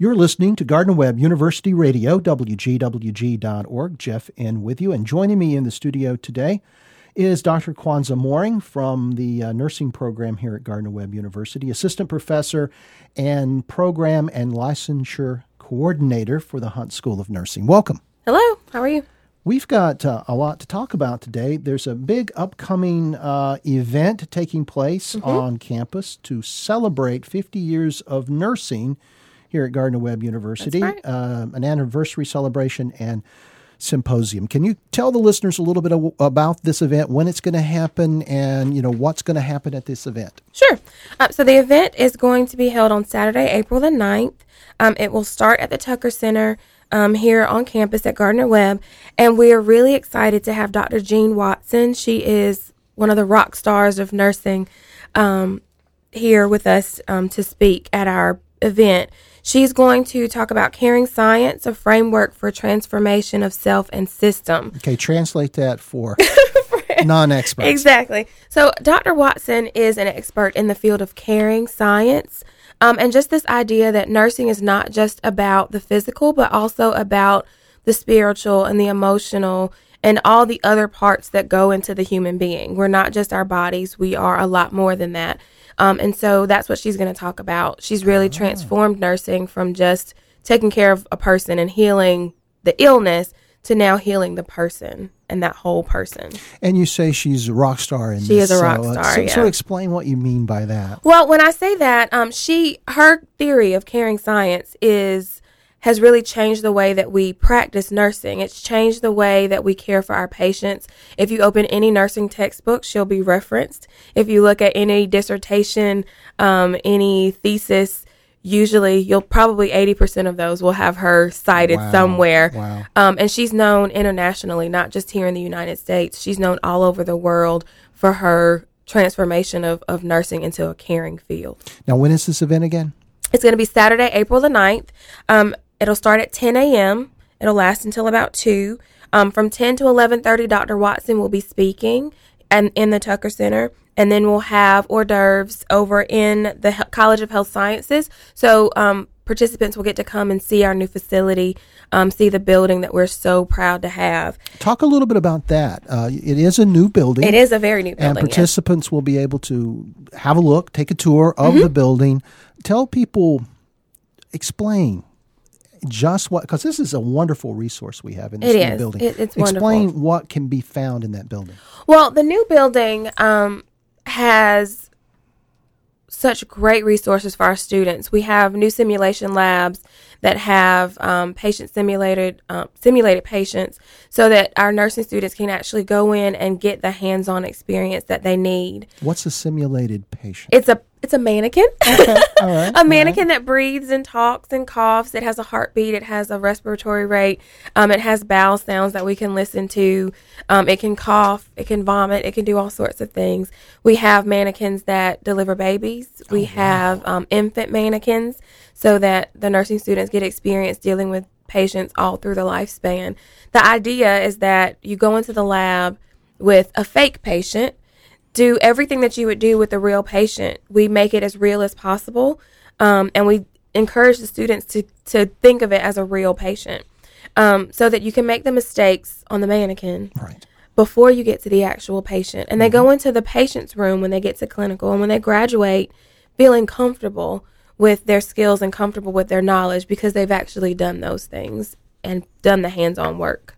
You're listening to Gardner Webb University Radio, WGWG.org. Jeff in with you. And joining me in the studio today is Dr. Quanza Mooring from the uh, nursing program here at Gardner Webb University, assistant professor and program and licensure coordinator for the Hunt School of Nursing. Welcome. Hello, how are you? We've got uh, a lot to talk about today. There's a big upcoming uh, event taking place mm-hmm. on campus to celebrate 50 years of nursing here at Gardner Webb University, right. uh, an anniversary celebration and symposium. Can you tell the listeners a little bit of, about this event, when it's going to happen, and you know what's going to happen at this event? Sure. Uh, so the event is going to be held on Saturday, April the 9th. Um, it will start at the Tucker Center um, here on campus at Gardner Webb. And we are really excited to have Dr. Jean Watson. She is one of the rock stars of nursing um, here with us um, to speak at our event. She's going to talk about caring science, a framework for transformation of self and system. Okay, translate that for non experts. Exactly. So, Dr. Watson is an expert in the field of caring science. Um, and just this idea that nursing is not just about the physical, but also about the spiritual and the emotional and all the other parts that go into the human being. We're not just our bodies, we are a lot more than that. Um, and so that's what she's going to talk about. She's really oh. transformed nursing from just taking care of a person and healing the illness to now healing the person and that whole person. And you say she's a rock star in she this, is a rock so, star. So, yeah. so, explain what you mean by that. Well, when I say that, um, she her theory of caring science is has really changed the way that we practice nursing. It's changed the way that we care for our patients. If you open any nursing textbook, she'll be referenced. If you look at any dissertation, um, any thesis, usually you'll probably 80% of those will have her cited wow. somewhere. Wow. Um, and she's known internationally, not just here in the United States. She's known all over the world for her transformation of, of nursing into a caring field. Now, when is this event again? It's going to be Saturday, April the 9th. Um, it'll start at 10 a.m. It'll last until about 2. Um, from 10 to 11.30, Dr. Watson will be speaking and in the Tucker Center and then we'll have hors d'oeuvres over in the College of Health Sciences. So um, participants will get to come and see our new facility, um, see the building that we're so proud to have. Talk a little bit about that. Uh, it is a new building. It is a very new building. And participants yes. will be able to have a look, take a tour of mm-hmm. the building. Tell people, explain just what because this is a wonderful resource we have in this it new is. building. It, it's Explain wonderful. what can be found in that building. Well, the new building um, has such great resources for our students. We have new simulation labs that have um, patient simulated um, simulated patients, so that our nursing students can actually go in and get the hands-on experience that they need. What's a simulated patient? It's a it's a mannequin. Okay. Right. a mannequin right. that breathes and talks and coughs. It has a heartbeat. It has a respiratory rate. Um, it has bowel sounds that we can listen to. Um, it can cough. It can vomit. It can do all sorts of things. We have mannequins that deliver babies. We oh, have um, infant mannequins so that the nursing students get experience dealing with patients all through the lifespan. The idea is that you go into the lab with a fake patient do everything that you would do with a real patient. We make it as real as possible, um, and we encourage the students to to think of it as a real patient, um, so that you can make the mistakes on the mannequin right. before you get to the actual patient. And mm-hmm. they go into the patient's room when they get to clinical, and when they graduate, feeling comfortable with their skills and comfortable with their knowledge because they've actually done those things and done the hands-on work.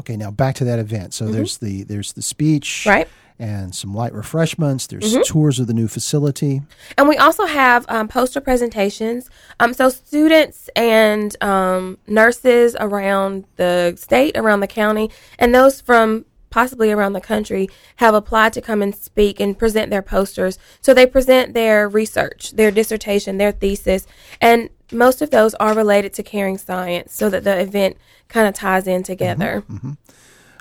Okay, now back to that event. So mm-hmm. there's the there's the speech, right? And some light refreshments. There's mm-hmm. tours of the new facility. And we also have um, poster presentations. Um, so students and um, nurses around the state, around the county, and those from possibly around the country have applied to come and speak and present their posters. So they present their research, their dissertation, their thesis, and most of those are related to caring science so that the event kind of ties in together. Mm-hmm, mm-hmm.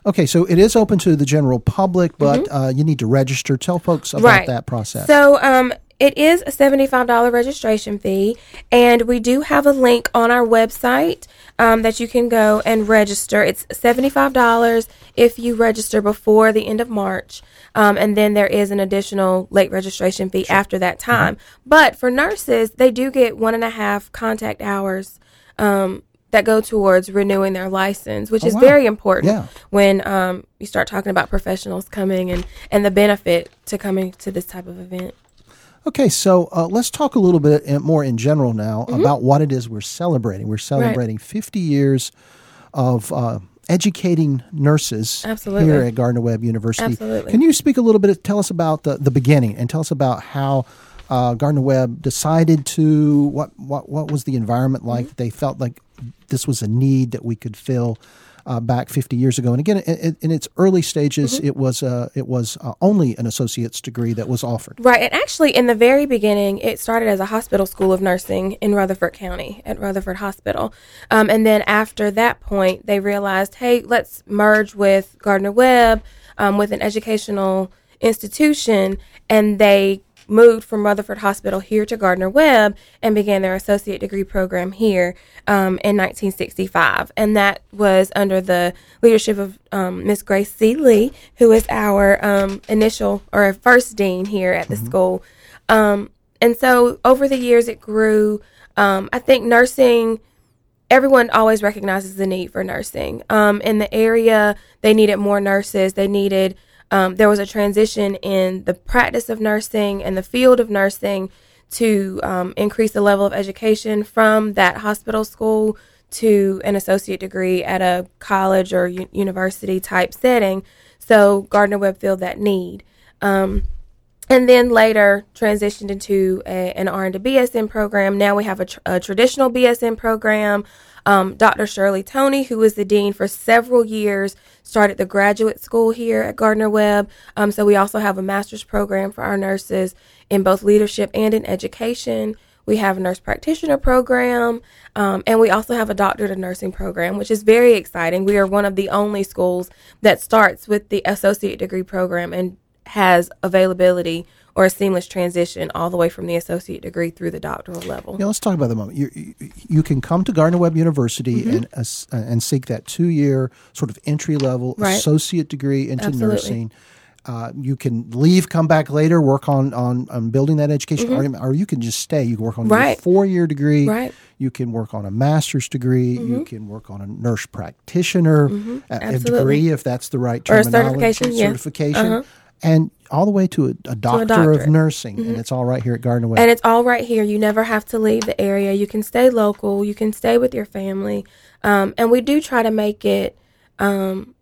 Okay, so it is open to the general public, but mm-hmm. uh, you need to register. Tell folks about right. that process. So, um, it is a $75 registration fee, and we do have a link on our website um, that you can go and register. It's $75 if you register before the end of March, um, and then there is an additional late registration fee sure. after that mm-hmm. time. Mm-hmm. But for nurses, they do get one and a half contact hours. Um, that go towards renewing their license, which oh, is wow. very important yeah. when um, you start talking about professionals coming and, and the benefit to coming to this type of event. Okay, so uh, let's talk a little bit more in general now mm-hmm. about what it is we're celebrating. We're celebrating right. 50 years of uh, educating nurses Absolutely. here at Gardner Webb University. Absolutely. Can you speak a little bit, tell us about the, the beginning and tell us about how uh, Gardner Webb decided to, what, what, what was the environment like? Mm-hmm. They felt like this was a need that we could fill uh, back 50 years ago. And again, in, in its early stages, mm-hmm. it was uh, it was uh, only an associate's degree that was offered. Right, and actually, in the very beginning, it started as a hospital school of nursing in Rutherford County at Rutherford Hospital, um, and then after that point, they realized, hey, let's merge with Gardner Webb um, with an educational institution, and they moved from Rutherford Hospital here to Gardner Webb and began their associate degree program here um, in 1965. And that was under the leadership of um, Miss Grace C. Lee, who is our um, initial or first dean here at the mm-hmm. school. Um, and so over the years, it grew. Um, I think nursing everyone always recognizes the need for nursing. Um, in the area, they needed more nurses. They needed um, there was a transition in the practice of nursing and the field of nursing to um, increase the level of education from that hospital school to an associate degree at a college or u- university type setting. So Gardner Webb filled that need. Um, and then later transitioned into a, RN to BSN program. Now we have a, tr- a traditional BSN program um, Dr. Shirley Tony, who was the dean for several years, started the graduate school here at Gardner Webb. Um, so we also have a master's program for our nurses in both leadership and in education. We have a nurse practitioner program, um, and we also have a doctorate of nursing program, which is very exciting. We are one of the only schools that starts with the associate degree program and has availability or a seamless transition all the way from the associate degree through the doctoral level. Yeah, let's talk about the moment. You, you, can come to Gardner Webb University mm-hmm. and uh, and seek that two year sort of entry level right. associate degree into Absolutely. nursing. Uh, you can leave, come back later, work on on, on building that education, mm-hmm. or, or, you can just stay. You can work on right. your four year degree. Right. You can work on a master's degree. Mm-hmm. You can work on a nurse practitioner mm-hmm. a, a, degree, if that's the right terminology. Or certification. Certification. Yeah. Uh-huh and all the way to a, a doctor of nursing, mm-hmm. and it's all right here at Gardner Webb. And it's all right here. You never have to leave the area. You can stay local. You can stay with your family, um, and we do try to make it um,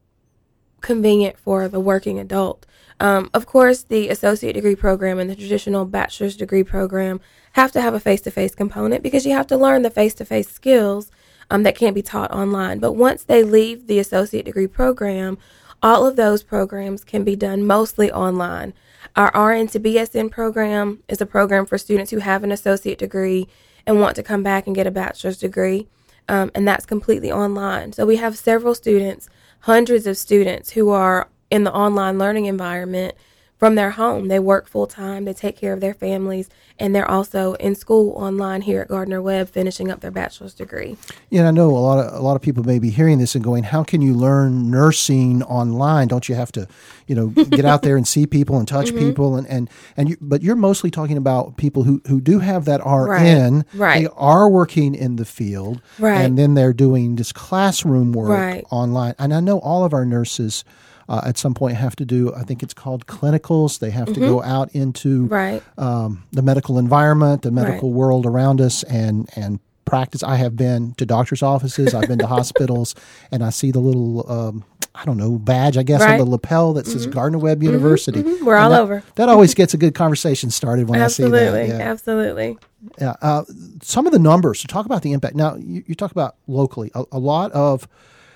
convenient for the working adult. Um, of course, the associate degree program and the traditional bachelor's degree program have to have a face to face component because you have to learn the face to face skills um, that can't be taught online. But once they leave the associate degree program, all of those programs can be done mostly online. Our RN to BSN program is a program for students who have an associate degree and want to come back and get a bachelor's degree, um, and that's completely online. So we have several students, hundreds of students, who are in the online learning environment from their home. They work full time, they take care of their families, and they're also in school online here at Gardner Webb, finishing up their bachelor's degree. Yeah, I know a lot of a lot of people may be hearing this and going, "How can you learn nursing online? Don't you have to, you know, get out there and see people and touch mm-hmm. people?" And and and you, but you're mostly talking about people who who do have that RN. Right. right. They are working in the field, right. and then they're doing this classroom work right. online. And I know all of our nurses uh, at some point have to do, I think it's called clinicals. They have mm-hmm. to go mm-hmm. out into right. um, the medical environment, the medical right. world around us, and and practice. I have been to doctors' offices. I've been to hospitals, and I see the little. Um, I don't know badge, I guess, right. on the lapel that says mm-hmm. Gardner Webb mm-hmm. University. Mm-hmm. We're all that, over. That always gets a good conversation started when absolutely, I see that. Yeah. Absolutely. Yeah. Uh, some of the numbers to talk about the impact. Now, you, you talk about locally. A, a lot of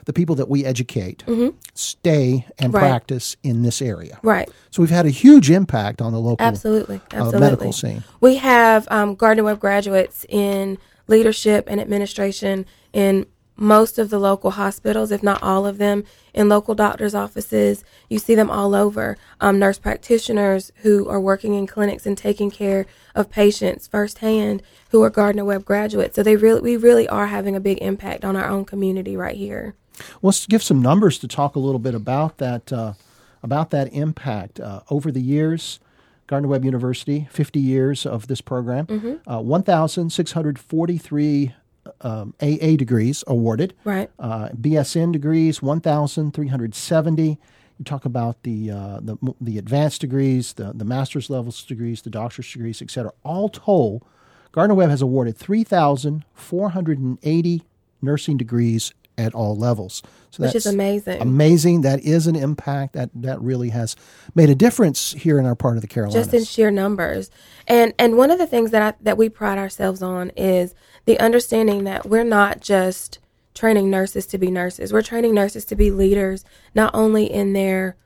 the people that we educate mm-hmm. stay and right. practice in this area. Right. So we've had a huge impact on the local absolutely, absolutely. Uh, medical scene. We have um, Gardner Webb graduates in leadership and administration in most of the local hospitals, if not all of them, in local doctors' offices. You see them all over. Um, nurse practitioners who are working in clinics and taking care of patients firsthand who are Gardner Webb graduates. So they really, we really are having a big impact on our own community right here. Let's give some numbers to talk a little bit about that. Uh, about that impact uh, over the years. Gardner Webb University, 50 years of this program, mm-hmm. uh, 1,643 um, AA degrees awarded. Right. Uh, BSN degrees, 1,370. You talk about the, uh, the the advanced degrees, the the master's levels degrees, the doctor's degrees, et cetera. All told, Gardner Webb has awarded 3,480 nursing degrees at all levels. So Which is amazing. Amazing. That is an impact that that really has made a difference here in our part of the Carolinas. Just in sheer numbers. And and one of the things that I, that we pride ourselves on is the understanding that we're not just training nurses to be nurses. We're training nurses to be leaders not only in their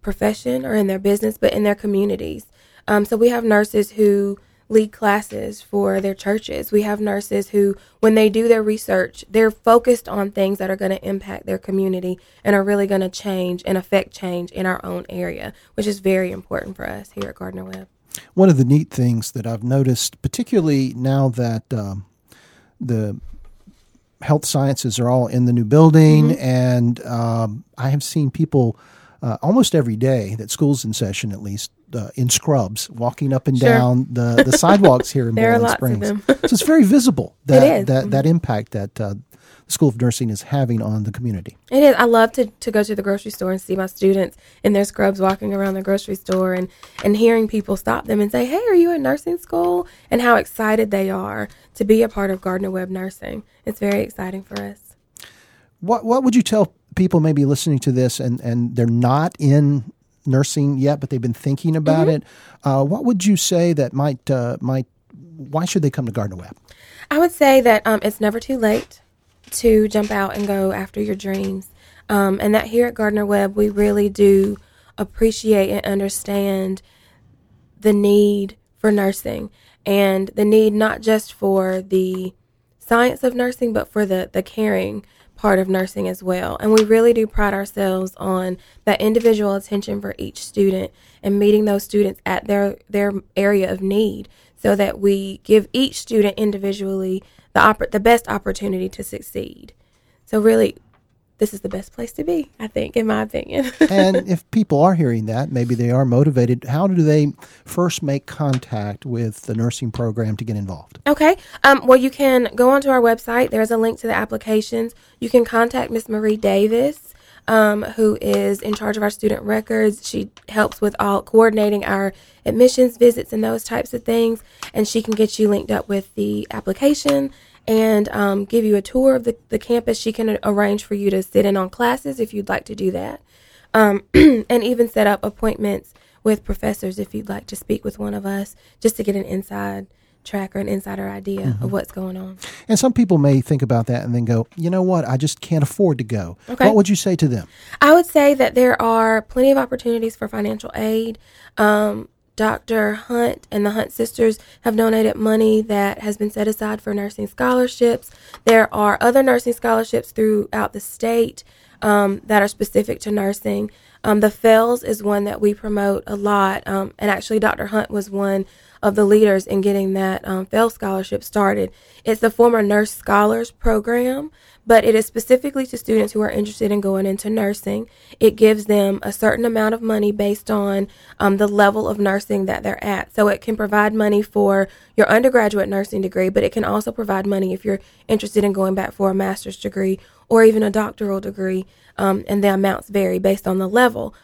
profession or in their business but in their communities. Um, so we have nurses who lead classes for their churches. We have nurses who, when they do their research, they're focused on things that are going to impact their community and are really going to change and affect change in our own area, which is very important for us here at Gardner Webb. One of the neat things that I've noticed, particularly now that um, the health sciences are all in the new building, mm-hmm. and um, I have seen people uh, almost every day that school's in session, at least uh, in scrubs, walking up and sure. down the, the sidewalks here in there Springs. so it's very visible that that mm-hmm. that impact that uh, the School of Nursing is having on the community. It is. I love to, to go to the grocery store and see my students in their scrubs walking around the grocery store and, and hearing people stop them and say, Hey, are you in nursing school? And how excited they are to be a part of Gardner Webb Nursing. It's very exciting for us. What what would you tell people may be listening to this and, and they're not in nursing yet, but they've been thinking about mm-hmm. it. Uh, what would you say that might uh, might why should they come to Gardner Webb? I would say that um, it's never too late to jump out and go after your dreams, um, and that here at Gardner Webb we really do appreciate and understand the need for nursing and the need not just for the science of nursing, but for the the caring part of nursing as well. And we really do pride ourselves on that individual attention for each student and meeting those students at their, their area of need so that we give each student individually the, oppor- the best opportunity to succeed. So, really, this is the best place to be, I think, in my opinion. and if people are hearing that, maybe they are motivated, how do they first make contact with the nursing program to get involved? Okay. Um, well, you can go onto our website. There's a link to the applications. You can contact Miss Marie Davis. Um, who is in charge of our student records. She helps with all coordinating our admissions visits and those types of things. And she can get you linked up with the application and um, give you a tour of the, the campus. She can arrange for you to sit in on classes if you'd like to do that, um, and even set up appointments with professors if you'd like to speak with one of us just to get an inside track or an insider idea mm-hmm. of what's going on. And some people may think about that and then go, you know what, I just can't afford to go. Okay. What would you say to them? I would say that there are plenty of opportunities for financial aid. Um, Dr. Hunt and the Hunt sisters have donated money that has been set aside for nursing scholarships. There are other nursing scholarships throughout the state um, that are specific to nursing. Um, the FELS is one that we promote a lot, um, and actually, Dr. Hunt was one of the leaders in getting that um, scholarship started. It's the former Nurse Scholars Program but it is specifically to students who are interested in going into nursing. It gives them a certain amount of money based on um, the level of nursing that they're at. So it can provide money for your undergraduate nursing degree, but it can also provide money if you're interested in going back for a master's degree or even a doctoral degree. Um, and the amounts vary based on the level.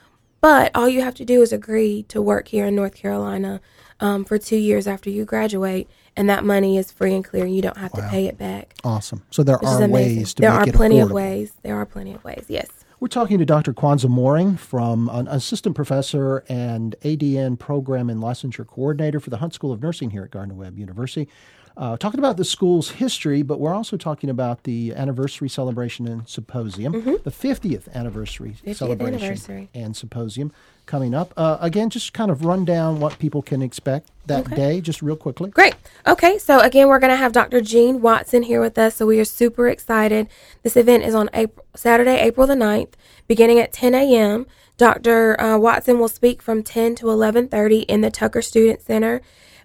But all you have to do is agree to work here in North Carolina um, for two years after you graduate, and that money is free and clear. You don't have wow. to pay it back. Awesome. So there are ways to there are plenty affordable. of ways. There are plenty of ways. Yes. We're talking to Dr. Quanza Mooring from an assistant professor and ADN program and licensure coordinator for the Hunt School of Nursing here at Gardner Webb University. Uh, talking about the school's history, but we're also talking about the anniversary celebration and symposium, the 50th anniversary 50th celebration anniversary. and symposium coming up. Uh, again, just kind of run down what people can expect that Okay. day, just real quickly. Great. Okay, so again, we're going to have Dr. Jean Watson here with us, so we are super excited. This event is on April, Saturday, April the 9th, beginning at 10 a.m. Dr. Uh, Watson will speak from 10 to 11:30 in the Tucker Student Center.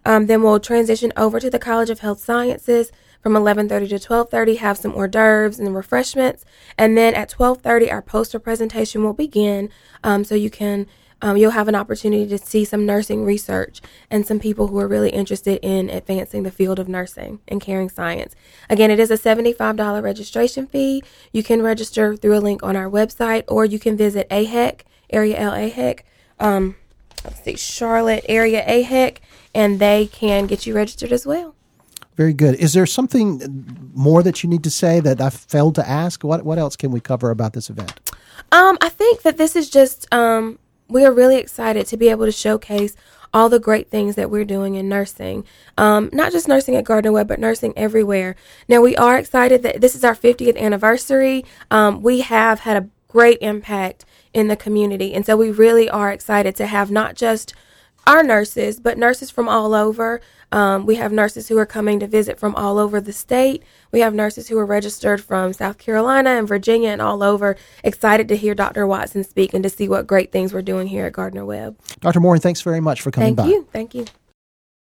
Um, then we'll transition over to the College of Health Sciences from 11:30 to 12:30. Have some hors d'oeuvres and refreshments, and then at 12:30 our poster presentation will begin. Um, so you can um, you'll have an opportunity to see some nursing research and some people who are really interested in advancing the field of nursing and caring science. Again, it is a $75 registration fee. You can register through a link on our website or you can visit AHEC, Area L AHEC, um, let's see, Charlotte Area AHEC, and they can get you registered as well. Very good. Is there something more that you need to say that I failed to ask? What What else can we cover about this event? Um, I think that this is just um, we are really excited to be able to showcase all the great things that we're doing in nursing. Um, not just nursing at Gardner Webb, but nursing everywhere. Now we are excited that this is our 50th anniversary. Um, we have had a great impact in the community, and so we really are excited to have not just our nurses, but nurses from all over. Um, we have nurses who are coming to visit from all over the state. We have nurses who are registered from South Carolina and Virginia and all over, excited to hear Dr. Watson speak and to see what great things we're doing here at Gardner Webb. Dr. Moore, thanks very much for coming back. Thank by. you. Thank you.